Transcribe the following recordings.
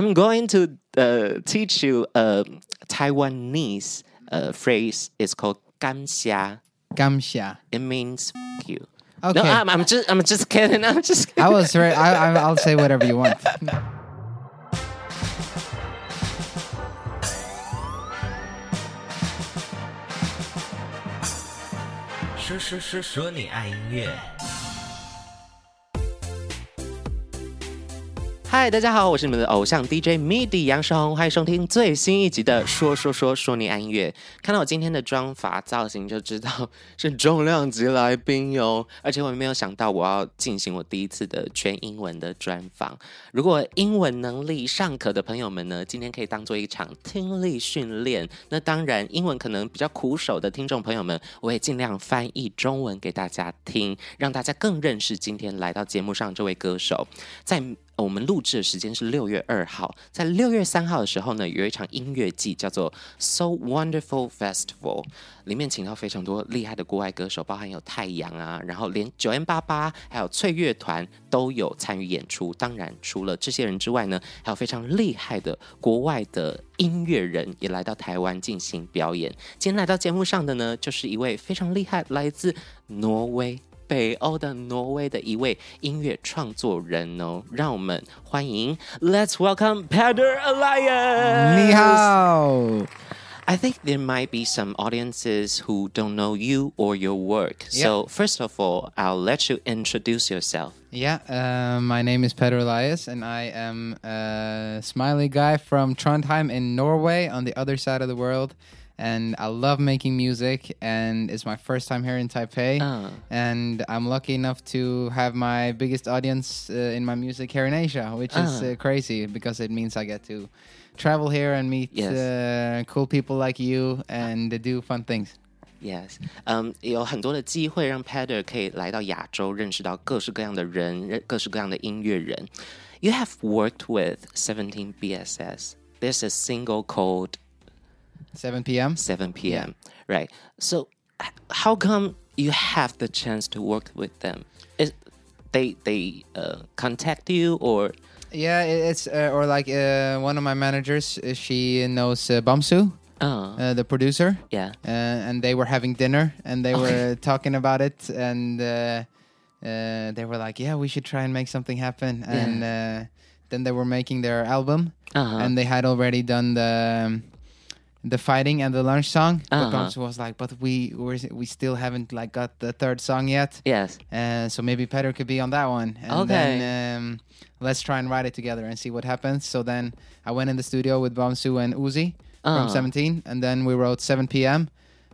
I'm going to uh, teach you a Taiwanese uh, phrase. It's called 感谢. Gamxia. It means fuck you. Okay. No, I'm, I'm just I'm just kidding. I'm just kidding. I was right. I, I, I'll say whatever you want. 说说说说你爱音乐。 嗨，大家好，我是你们的偶像 DJ MIDI 杨世宏，欢迎收听最新一集的《说说说说你爱音乐》。看到我今天的妆发造型，就知道是重量级来宾哟。而且我也没有想到我要进行我第一次的全英文的专访。如果英文能力尚可的朋友们呢，今天可以当做一场听力训练。那当然，英文可能比较苦手的听众朋友们，我也尽量翻译中文给大家听，让大家更认识今天来到节目上这位歌手。在我们录制的时间是六月二号，在六月三号的时候呢，有一场音乐季叫做 So Wonderful Festival，里面请到非常多厉害的国外歌手，包含有太阳啊，然后连九 N 八八还有翠乐团都有参与演出。当然，除了这些人之外呢，还有非常厉害的国外的音乐人也来到台湾进行表演。今天来到节目上的呢，就是一位非常厉害，来自挪威。北欧的挪威的一位音乐创作人哦。让我们欢迎，Let's welcome Peder I think there might be some audiences who don't know you or your work. Yep. So, first of all, I'll let you introduce yourself. Yeah, uh, my name is Peder Elias, and I am a smiley guy from Trondheim in Norway on the other side of the world and I love making music. And it's my first time here in Taipei, oh. and I'm lucky enough to have my biggest audience uh, in my music here in Asia, which oh. is ah. uh, crazy because it means I get to travel here and meet yes. uh, cool people like you and do fun things. Yes，嗯、um,，有很多的机会让 Peder 可以来到亚洲，认识到各式各样的人，各式各样的音乐人。You have worked with Seventeen BSS. There's a single called 7 p.m. 7 p.m. Right. So, how come you have the chance to work with them? Is they they uh, contact you or Yeah, it's uh, or like uh, one of my managers. Uh, she knows uh, Bumzu, uh, uh, the producer, yeah uh, and they were having dinner and they were talking about it, and uh, uh, they were like, "Yeah, we should try and make something happen." And uh, then they were making their album, Uh-huh. and they had already done the. um, the fighting and the lunch song, but Uh-huh. Bumzu was like, "But we we're, we still haven't like got the third song yet." yes Uh, so maybe Peder could be on that one. And Okay. then um, let's try and write it together and see what happens. So then I went in the studio with Bumzu and Woozi from Uh. 17, and then we wrote 7 p.m.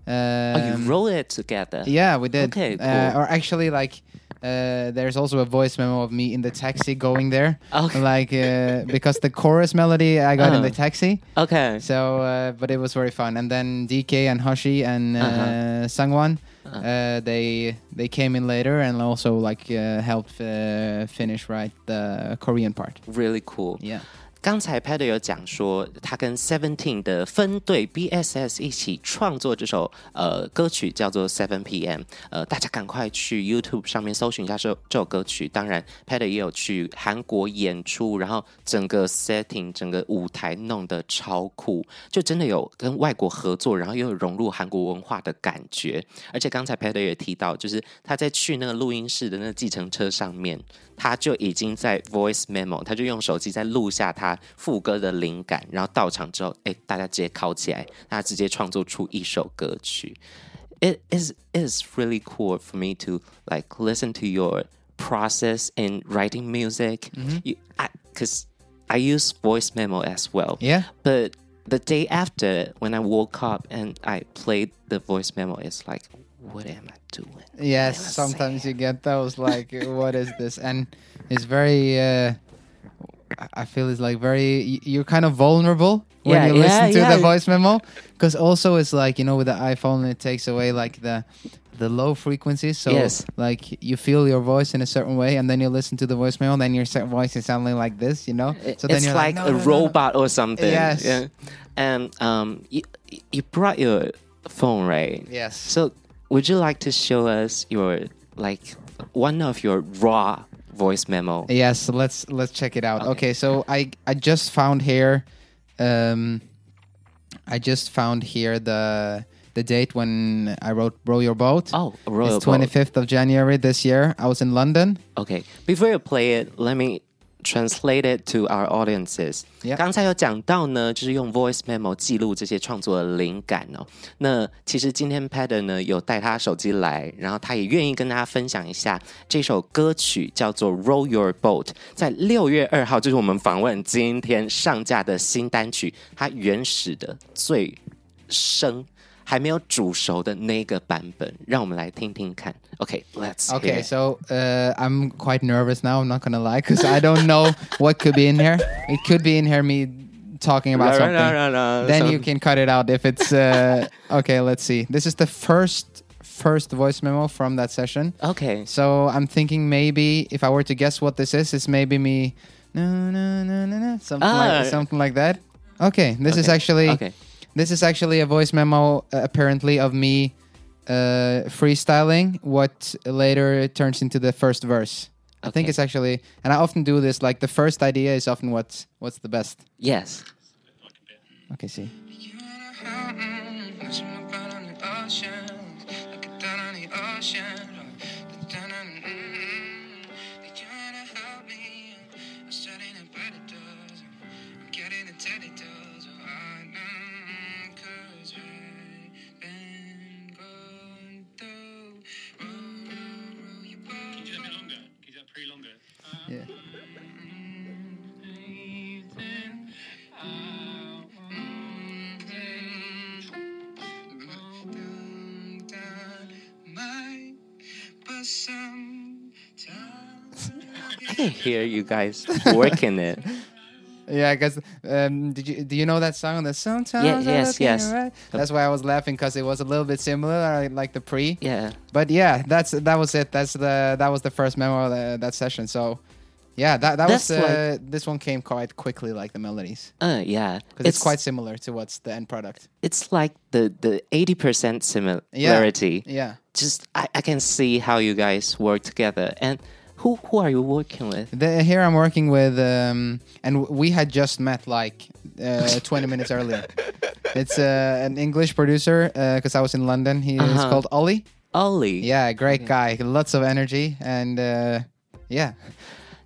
Um, oh you wrote it together Yeah, we did. Okay, Uh, cool. or actually, like, uh, there's also a voice memo of me in the taxi going there. Okay. Like, uh, because the chorus melody I got in the Uh-huh. taxi. okay So, uh, but it was very fun. And then DK and Hoshi and uh, Uh-huh. Seungkwan, uh, they they came in later and also like uh, helped uh, finish right the Korean part. really cool Yeah. 刚才 Peter 有讲说，他跟 Seventeen 的分队 BSS 一起创作这首呃歌曲，叫做 Seven PM。呃，大家赶快去 YouTube 上面搜寻一下这首这首歌曲。当然，Peter 也有去韩国演出，然后整个 setting 整个舞台弄得超酷，就真的有跟外国合作，然后又有融入韩国文化的感觉。而且刚才 Peter 也提到，就是他在去那个录音室的那个计程车上面，他就已经在 voice memo，他就用手机在录下他副歌的灵感，然后到场之后，哎，大家直接考起来，他直接创作出一首歌曲。It is it is really cool for me to like listen to your process in writing music. You, I, cause I use voice memo as well. Yeah. But the day after, when I woke up and I played the voice memo, it's like, what am I doing? Yes. What am I Sometimes saying? you get those like, what is this? And it's very. Uh, I- I feel it's like very. You're kind of vulnerable when Yeah, you yeah, listen to yeah. the voice memo, because also it's like you know with the iPhone it takes away like the the low frequencies. So Yes. like you feel your voice in a certain way, and then you listen to the voice memo, and then your voice is sounding like this. You know. So then it's you're like, "No, a no, no." robot or something. Yes. Yeah. And um, you, you brought your phone, right? Yes. So would you like to show us your like one of your raw voice memo. Yes, let's let's check it out. Okay, so I I just found here, um, I just found here the the date when I wrote "Row Your Boat." Oh, row it's twenty fifth of January this year. I was in London. Okay, before you play it, let me translate it to our audiences. 刚才有讲到呢，就是用 voice memo 记录这些创作的灵感哦。那其实今天 Pader 呢有带他手机来，然后他也愿意跟大家分享一下这首歌曲叫做《Row Your Boat》，在六月二号，就是我们访问今天上架的新单曲，它原始的最生还没有煮熟的那个版本，让我们来听听看。OK，let's、 Okay, so uh, I'm quite nervous now. I'm not gonna lie because I don't know what could be in here. It could be in here me talking about something. Then you can cut it out if it's uh, okay. Let's see. This is the first first voice memo from that session. OK， So I'm thinking maybe if I were to guess what this is, it's maybe me no no no no no something Ah. like something like that. Okay, this is Okay, actually okay. this is actually a voice memo uh, apparently of me uh, freestyling what later turns into the first verse. I think Okay. it's actually, and I often do this. Like the first idea is often what's what's the best. Yes. Okay, see. Yeah. I can hear you guys working it. Yeah, because um, did you do you know that song? The sometimes Yeah, yes, yes. eye? That's why I was laughing because it was a little bit similar, uh, like the pre. Yeah. But yeah, that's that was it. That's the that was the first memo of that session. So yeah, that that was uh, this one came quite quickly, like the melodies, Uh, yeah. because it's, quite similar to what's the end product. It's like the the eighty percent similarity. Yeah. Just I, I can see how you guys work together. And who who are you working with? The, here I'm working with, um, and we had just met like uh, 20 minutes earlier. It's uh, an English producer because I was in London. He is Uh-huh. called Ollie. Ollie。Yeah, great guy, lots of energy, and uh, yeah,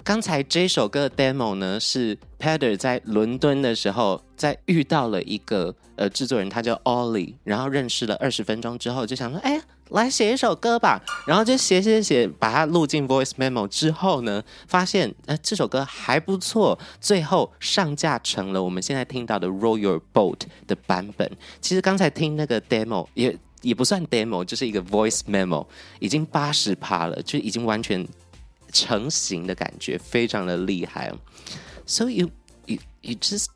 刚才这首歌的 demo 呢，是 Pader 在伦敦的时候，在遇到了一个呃制作人，他叫 Ollie，然后认识了二十分钟之后，就想说，哎，来写一首歌吧，然后就写写写，把它录进 voice memo 之后呢，发现呃这首歌还不错，最后上架成了我们现在听到的 Roll Your Boat 的版本。其实刚才听那个 demo 也也不算 demo，就是一个 voice memo，已经八十趴了，就已经完全成型的感觉，非常的厉害哦。So you you you just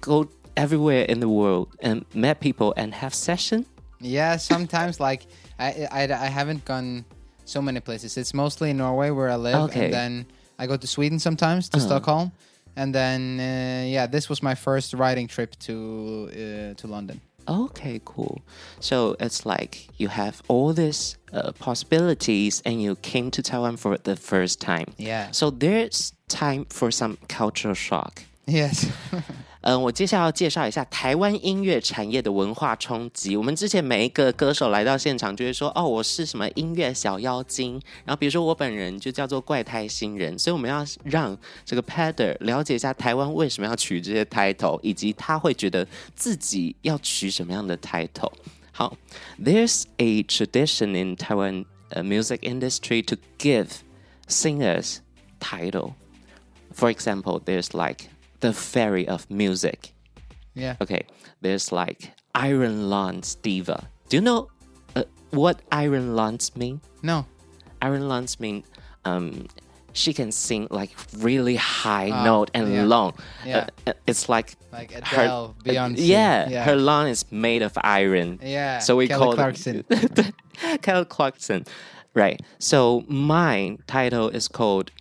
go everywhere in the world and met people and have session. yeah. Sometimes like I, I I haven't gone so many places. It's mostly in Norway where I live, Okay. and then I go to Sweden sometimes to Uh-huh. Stockholm, and then uh, yeah, this was my first riding trip to uh, to London. Okay, cool. So it's like you have all these uh, possibilities and you came to Taiwan for the first time. Yeah. So there's time for some cultural shock. Yes. 嗯、呃，我接下来要介绍一下台湾音乐产业的文化冲击。我们之前每一个歌手来到现场就会说，哦，我是什么音乐小妖精，然后比如说我本人就叫做怪胎新人，所以我们要让这个 Peder 了解一下台湾为什么要取这些 title，以及他会觉得自己要取什么样的 title。好，There's a tradition in Taiwan music industry to give singers title. For example, there's like the fairy of music. yeah. Okay, there's like Iron Lance Diva. Do you know uh, what Iron Lance mean? No. Iron Lance mean um, she can sing like really high Ah, note and yeah. long. Yeah. Uh, it's like Like her, Adele, Beyonce. yeah, yeah. her lung is made of iron. Yeah, So we Kelly call Clarkson. Kelly Clarkson. Right. So my title is called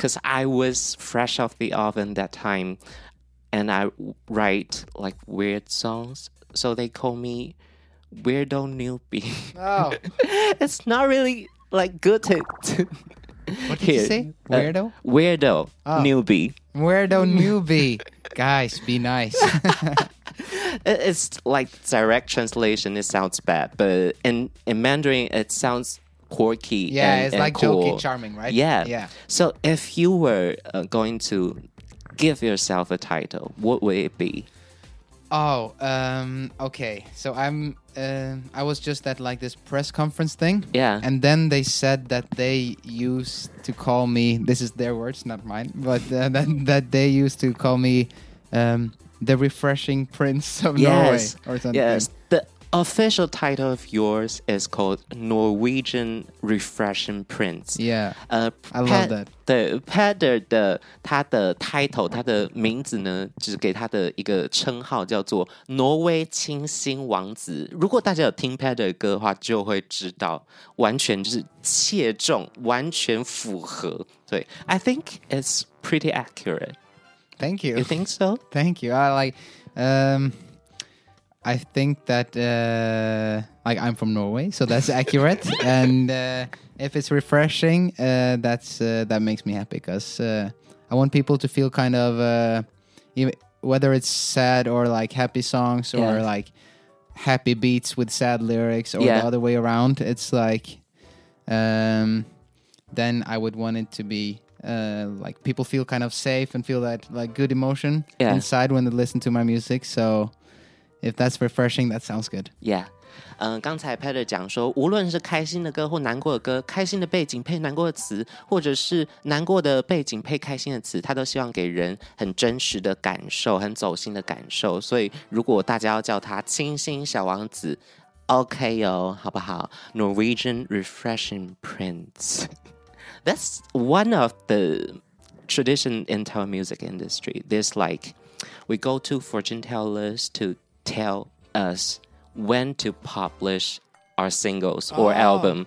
because I was fresh off the oven that time and I write like weird songs. So they call me Weirdo Newbie. Oh. it's not really like good to, to What did you say? uh, Weirdo? Weirdo Oh. newbie. Weirdo newbie. Guys, be nice. It's like direct translation. It sounds bad, but in in Mandarin, it sounds quirky. yeah, and, it's and like cool. joking, charming, right? Yeah. Yeah. So if you were uh, going to give yourself a title, what would it be? Oh, um, okay. So I'm, uh, I was just at like this press conference thing. Yeah. And then they said that they used to call me. This is their words, not mine. But uh, that that they used to call me um, the refreshing prince of Norway yes. or something. Yes The official title of yours is called Norwegian Refreshing Prince. Yeah. 呃 I love Pad- that. 对 Pader 的他的 title，他的名字呢，就是给他的一个称号叫做挪威清新王子。如果大家有听 Pader 的歌的话，就会知道，完全就是切中，完全符合。对，I think it's pretty accurate. Thank you. You think so? Thank you. I like. Um, I think that uh, like I'm from Norway, so that's accurate. and uh, if it's refreshing, uh, that's uh, that makes me happy because uh, I want people to feel kind of uh, even, whether it's sad or like happy songs or Yeah. like happy beats with sad lyrics or Yeah. the other way around. It's like um, then I would want it to be uh, like people feel kind of safe and feel that like good emotion Yeah. inside when they listen to my music. So if that's refreshing, that sounds good. Yeah. 嗯、呃，刚才 Peder 讲说，无论是开心的歌或难过的歌，开心的背景配难过的词，或者是难过的背景配开心的词，他都希望给人很真实的感受，很走心的感受。所以，如果大家要叫他“清新小王子 ”，OK 哦，好不好？Norwegian Refreshing Prince。That's one of the tradition in Thai music industry. This like we go to fortune tellers to tell us when to publish our singles or Oh. album.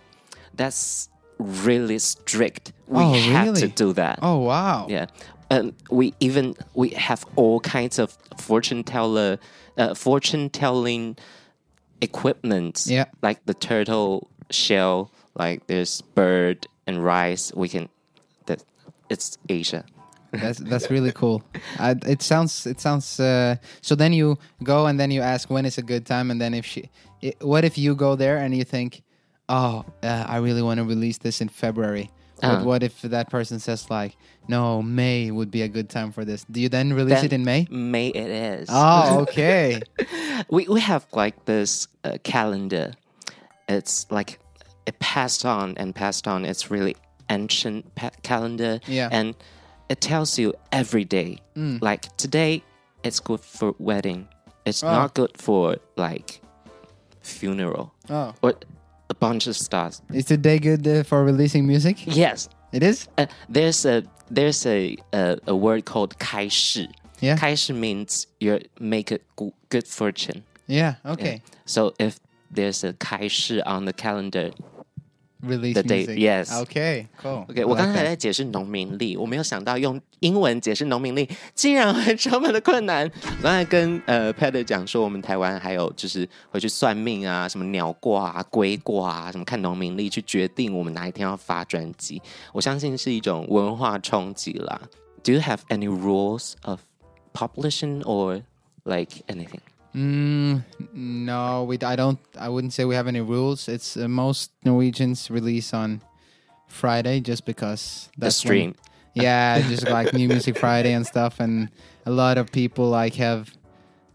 That's really strict. We Oh, have to do that. Oh wow! Yeah. Um, we even we have all kinds of fortune teller, uh, fortune telling equipment. Yeah. Like the turtle shell, like there's bird and rice. We can. That it's Asia. That's that's really cool. I, it sounds it sounds. Uh, so then you go and then you ask when is a good time, and then if she, i what if you go there and you think, oh, uh, I really want to release this in February. But Uh-huh. what if that person says like, no, May would be a good time for this? Do you then release Then it in May? May it is. Oh, okay. we we have like this uh, calendar. It's like it passed on and passed on. It's really ancient pa- calendar. Yeah. And it tells you every day. Like today, it's good for wedding. It's Oh. not good for like funeral oh, or a bunch of stuff. is today good uh, for releasing music? Yes. It is. Uh, there's a there's a, a a word called 开市. Yeah. 开市 means you make a good, good fortune. Yeah. Okay. So if there's a 开市 on the calendar, Release the date, yes. Okay, cool. Okay, 我刚才在解释农民历，我没有想到用英文解释农民历竟然会这么的困难。刚才跟呃 Pat 讲说，我们台湾还有就是回去算命啊，什么鸟卦啊、龟卦啊，什么看农民历去决定我们哪一天要发专辑，我相信是一种文化冲击啦。Do you have any rules of publishing or like anything? Mm, no, we. I don't. I wouldn't say we have any rules. It's uh, most Norwegians release on Friday just because The stream. When, yeah, just like New Music Friday and stuff, and a lot of people like have.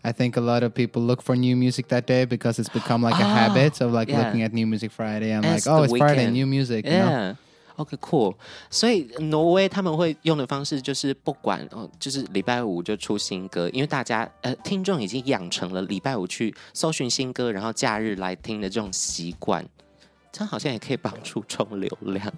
I think a lot of people look for new music that day because it's become like a Oh, habit of like yeah. looking at New Music Friday and As like, oh, it's Friday, weekend. new music. you know? Yeah. OK, cool. 所以挪威他们会用的方式就是不管哦，就是礼拜五就出新歌，因为大家呃听众已经养成了礼拜五去搜寻新歌，然后假日来听的这种习惯，这样好像也可以帮助冲流量。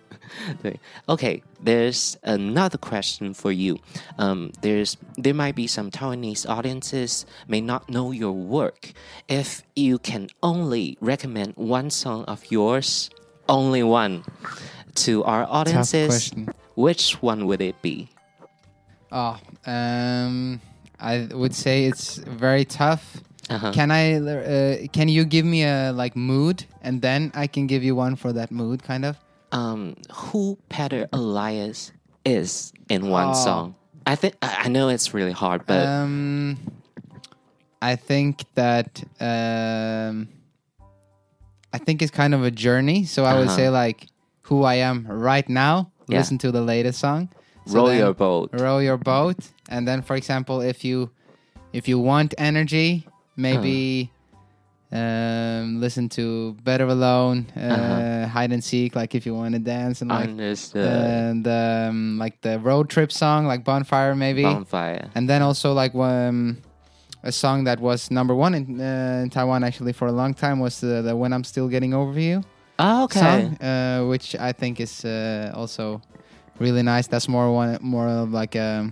对，OK, there's another question for you. Um, there's there might be some Taiwanese audiences may not know your work. If you can only recommend one song of yours, only one, to our audiences, question. which one would it be? Oh, um, I would say it's very tough. Uh-huh. Can I? Uh, can you give me a like mood, and then I can give you one for that mood, kind of? um, who Peder Elias is in one Oh. song. I think I know it's really hard, but um, I think that um, I think it's kind of a journey. So I would Uh-huh. say like who I am right now. Yeah. Listen to the latest song. So roll your boat. row your boat and then for example if you if you want energy maybe um listen to better alone uh, Uh-huh. hide and seek like if you want to dance and like Understood. and um like the road trip song like bonfire maybe Bonfire. and then also like um a song that was number one in, uh, in Taiwan actually for a long time was the, the When I'm Still Getting Over You Oh, okay. song, uh, which I think is uh, also really nice. That's more one more of like a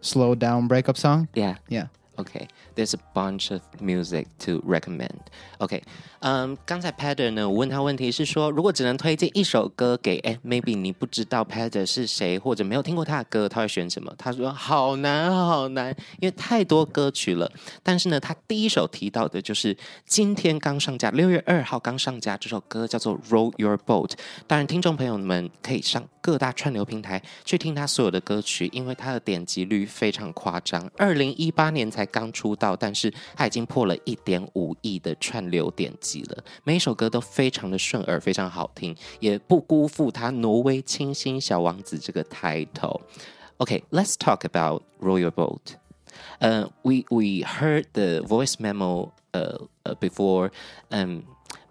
slow down breakup song. Yeah. Yeah. Okay, there's a bunch of music to recommend. OK，嗯、刚才 Peter 呢我问他问题是说，如果只能推荐一首歌给哎，maybe 你不知道 Peter 是谁，或者没有听过他的歌，他会选什么？他说好难好难，因为太多歌曲了。但是呢，他第一首提到的就是今天刚上架，六月二号刚上架这首歌叫做《Roll Your Boat》。当然，听众朋友们可以上各大串流平台去听他所有的歌曲，因为他的点击率非常夸张。二零一八年才才刚出道，但是他已经破了一点五亿的串流点击了。每一首歌都非常的顺耳，非常好听，也不辜负他挪威清新小王子这个 let's talk about Row Your Boat. Uh, we we heard the voice memo uh, uh, before, um,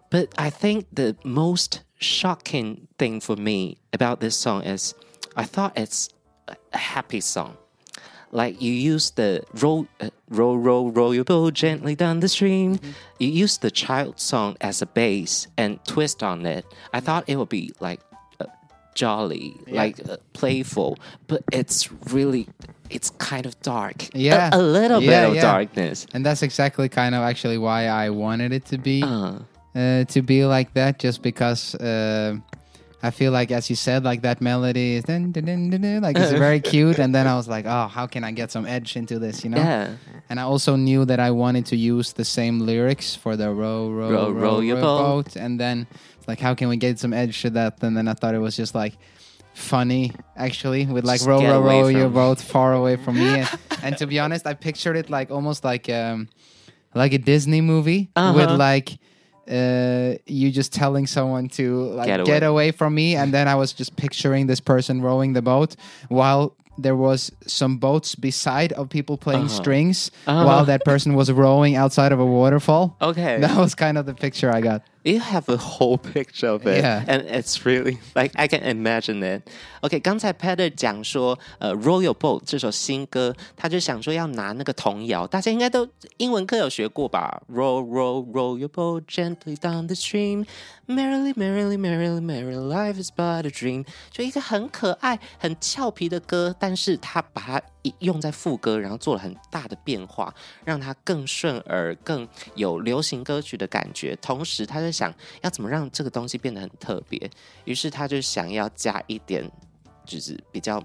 but I think the most shocking thing for me about this song is I thought it's a happy song. Like you use the roll, uh, roll, roll, roll your boat gently down the stream. You use the child song as a bass and twist on it. I thought it would be like uh, jolly, like uh, playful, but it's really, it's kind of dark. Yeah. a, little Yeah, bit of yeah. darkness. And that's exactly kind of actually why I wanted it to be Uh, uh, to be like that, just because. I feel like, as you said, like that melody is dun, dun, dun, dun, like it's very cute, and then I was like, oh, how can I get some edge into this, you know? yeah. And I also knew that I wanted to use the same lyrics for the row, row, Row, row, row your row boat. And then, like, how can we get some edge to that? And then I thought it was just like funny, actually, with like Just row, row, row your boat far away from me. and, and to be honest, I pictured it like almost like um, like a Disney movie with Uh-huh. like uh you just telling someone to like Get get away. away. from me and then i was just picturing this person rowing the boat while there was some boats beside of people playing Uh-huh. strings Uh-huh. while that person was rowing outside of a waterfall Okay. that was kind of the picture i got you have a whole picture of it, yeah. and it's really like I can imagine it. OK，刚才 Peder 讲说，呃，《Row Your Boat》这首新歌，他就想说要拿那个童谣，大家应该都英文课有学过吧？Roll, roll, roll your boat gently down the stream, merrily, merrily, merrily, merrily, life is but a dream。就一个很可爱、很俏皮的歌，但是他把它用在副歌，然后做了很大的变化，让它更顺耳、更有流行歌曲的感觉。同时，他就想要怎么让这个东西变得很特别，于是他就想要加一点，就是比较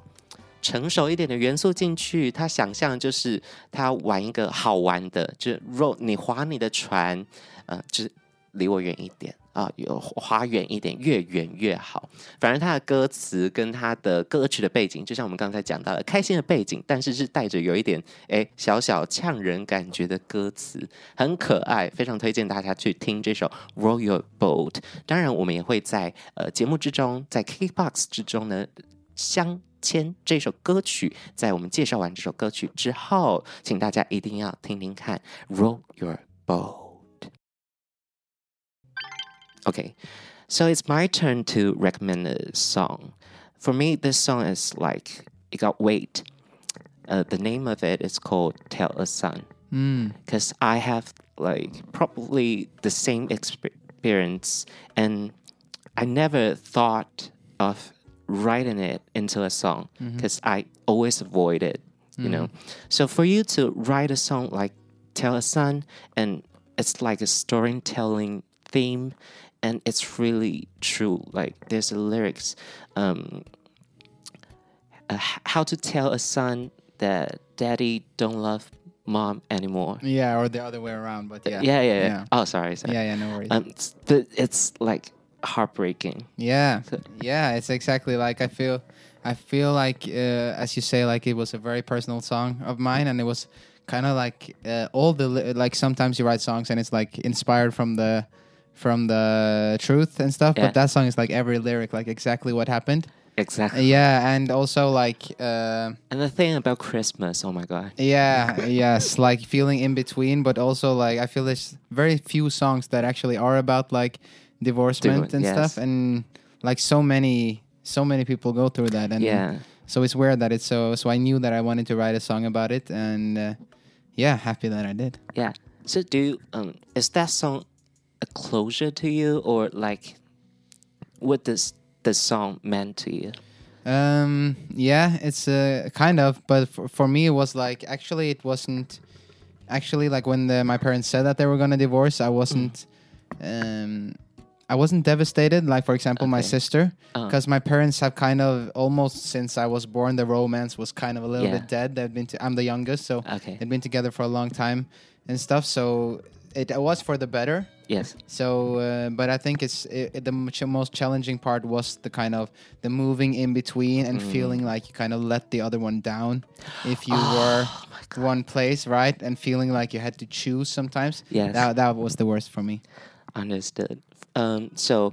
成熟一点的元素进去。他想象就是他玩一个好玩的，就是若你划你的船，呃，就是离我远一点。啊，有划远一点，越远越好。反正他的歌词跟他的歌曲的背景，就像我们刚才讲到的，开心的背景，但是是带着有一点哎小小呛人感觉的歌词，很可爱，非常推荐大家去听这首《Roll Your Boat》。当然，我们也会在呃节目之中，在 Kickbox 之中呢镶嵌这首歌曲。在我们介绍完这首歌曲之后，请大家一定要听听看《Roll Your Boat》。Okay, so it's my turn to recommend a song. For me, this song is like it got weight. Uh, the name of it is called "Tell a Son" mm. because I have like probably the same experience, and I never thought of writing it into a song because I always avoid it. You know, so for you to write a song like "Tell a Son" and it's like a storytelling theme and it's really true like there's a lyrics um uh, how to tell a son that daddy don't love mom anymore yeah or the other way around but yeah yeah yeah, yeah. yeah oh sorry sorry yeah, yeah no worries um it's, it's like heartbreaking. Yeah, yeah, it's exactly like I feel. I feel like, uh, as you say, like it was a very personal song of mine, and it was kind of like uh, all the li- like sometimes you write songs and it's like inspired from the from the truth and stuff, Yeah. but that song is like every lyric, like exactly what happened. Exactly. Yeah, and also like. Uh, And the thing about Christmas, oh my god. yeah, yes, like feeling in between, but also like I feel there's very few songs that actually are about like divorcement Divorce, and yes. stuff, and like so many, so many people go through that, and Yeah. so it's weird that it's so. So I knew that I wanted to write a song about it, and uh, yeah, happy that I did. Yeah. So do you, um is that song a closure to you or like what does the song meant to you? Um, yeah, it's uh, kind of, but for, for me, it was like actually, it wasn't actually like when the, my parents said that they were gonna divorce. I wasn't, um, I wasn't devastated. Like for example, my Okay. sister, Uh, because my parents have kind of almost since I was born, the romance was kind of a little Yeah. bit dead. They've been, to, I'm the youngest, so okay. they've been together for a long time and stuff. So it was for the better. Yes. So, uh, but I think it's it, the most challenging part was the kind of the moving in between and Mm. feeling like you kind of let the other one down if you Oh were one place, right? And feeling like you had to choose sometimes. Yes. That that was the worst for me. Understood. 嗯 so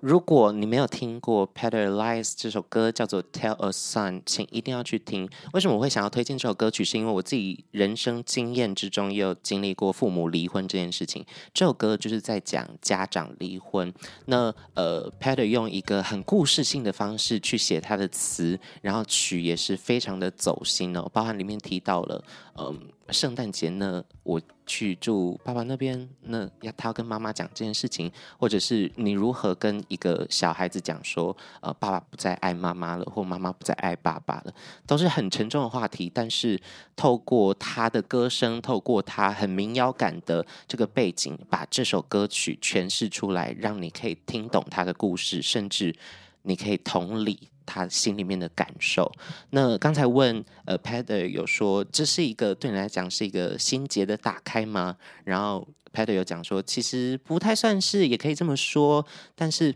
如果你没有听过 Peter Lies 这首歌叫做 Tell a Son，请一定要去听。为什么我会想要推荐这首歌曲？是因为我自己人生经验之中也有经历过父母离婚这件事情。这首歌就是在讲家长离婚。那呃，Peter 用一个很故事性的方式去写他的词，然后曲也是非常的走心哦，包含里面提到了，嗯，圣诞节呢，我去住爸爸那边，那要他要跟妈妈讲这件事情，或者是你如何跟一个小孩子讲说，呃，爸爸不再爱妈妈了，或妈妈不再爱爸爸了，都是很沉重的话题。但是透过他的歌声，透过他很民谣感的这个背景，把这首歌曲诠释出来，让你可以听懂他的故事，甚至你可以同理他心里面的感受。那刚才问呃 Peter 有说，这是一个对你来讲是一个心结的打开吗？然后 Peter 有讲说，其实不太算是，也可以这么说，但是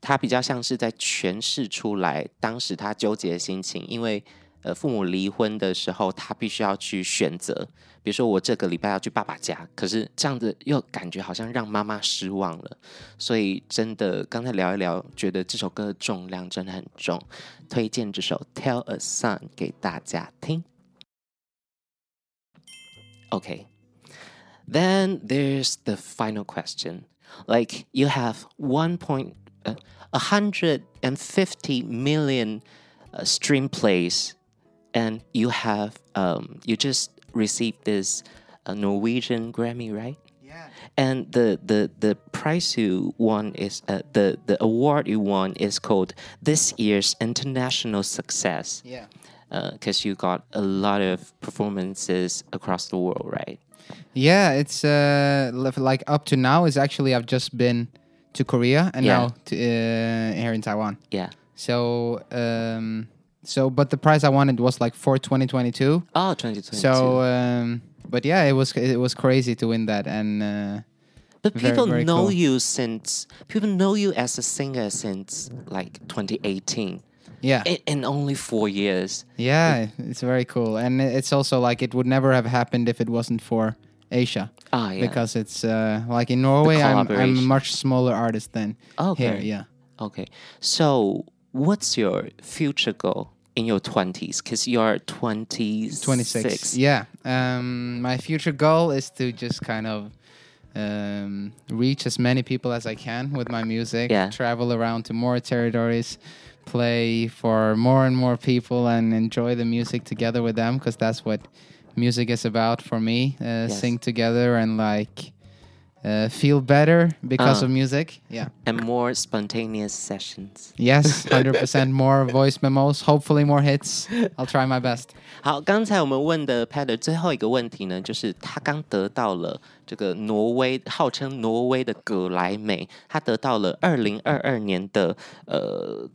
他比较像是在诠释出来当时他纠结的心情，因为呃父母离婚的时候，他必须要去选择。比如说，我这个礼拜要去爸爸家，可是这样子又感觉好像让妈妈失望了，所以真的刚才聊一聊，觉得这首歌的重量真的很重，推荐这首《Tell a Son》给大家听。OK。Then there's the final question. Like you have one point, uh, 150 million stream plays, and you have um, you just received this uh, Norwegian Grammy, right? Yeah. And the the the prize you won is uh, the the award you won is called this year's international success Yeah. because you got a lot of performances across the world, right? Yeah, it's uh like up to now is actually I've just been to Korea and Yeah. now to, uh, here in Taiwan. Yeah. So um so but the prize I wanted was like for 2022. Oh, 2022. So um but yeah, it was it was crazy to win that and uh but very- people very know cool. you since people know you as a singer since like 2018 yeah. in, in only four years. Yeah, it's very cool. And it's also like it would never have happened if it wasn't for Asia. Ah, yeah. Because it's uh, like in Norway, I'm, I'm a much smaller artist than okay. here. Yeah. Okay. So, what's your future goal in your 20s? Because you're 26. 26. Yeah. Um, my future goal is to just kind of um, reach as many people as I can with my music, Yeah. travel around to more territories, play for more and more people, and enjoy the music together with them because that's what music is about for me. Uh, Yes. Sing together and like uh, feel better because Ah. of music. Yeah. And more spontaneous sessions. Yes, 100% more voice memos, hopefully more hits. I'll try my best. 好，刚才我们问的 Pad 的最后一个问题呢，就是他刚得到了这个挪威号称挪威的葛莱美，他得到了二零二二年的呃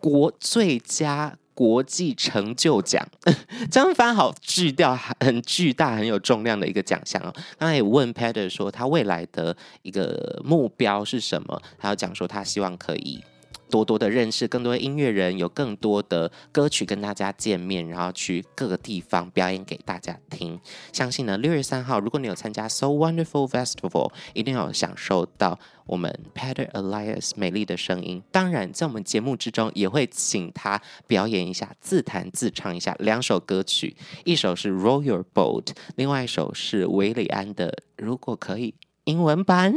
国最佳 国际成就奖，这样翻好巨掉，很巨大、很有重量的一个奖项哦。刚才也问 Peter 说他未来的一个目标是什么，他要讲说他希望可以。多多的认识更多音乐人，有更多的歌曲跟大家见面，然后去各个地方表演给大家听。相信呢，六月三号，如果你有参加 So Wonderful Festival，一定要享受到我们 Peter Elias 美丽的声音。当然，在我们节目之中，也会请他表演一下，自弹自唱一下两首歌曲，一首是 Roll Your Boat，另外一首是韦礼安的如果可以。英文版，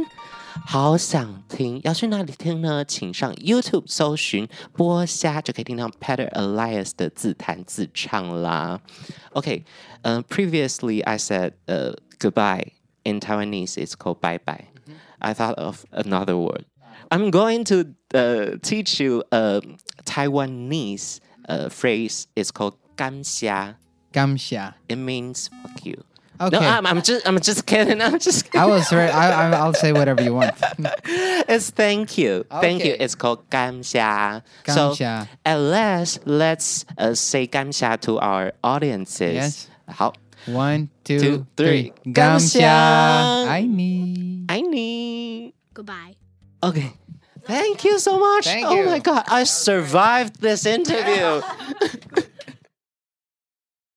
好想听！要去哪里听呢？请上 YouTube 搜寻“播虾”，就可以听到 Peder Elias 的自弹自唱啦。OK，嗯、uh,，Previously um, I said 呃、uh, goodbye in Taiwanese it's called bye bye. I thought of another word. I'm going to uh, teach you a Taiwanese uh, phrase. It's called 感谢.感谢. It means fuck you. Okay. No, I'm, I'm, just I'm just kidding. I'm just. Kidding. I was right. I, I'll say whatever you want. it's thank you, okay. thank you. It's called gamxia. So at last, let's uh, say gamxia to our audiences. Yes. 好。One, two, two three. Gamxia. I need. I need. Goodbye. Okay. Thank you so much. Thank oh you. my god, I survived this interview.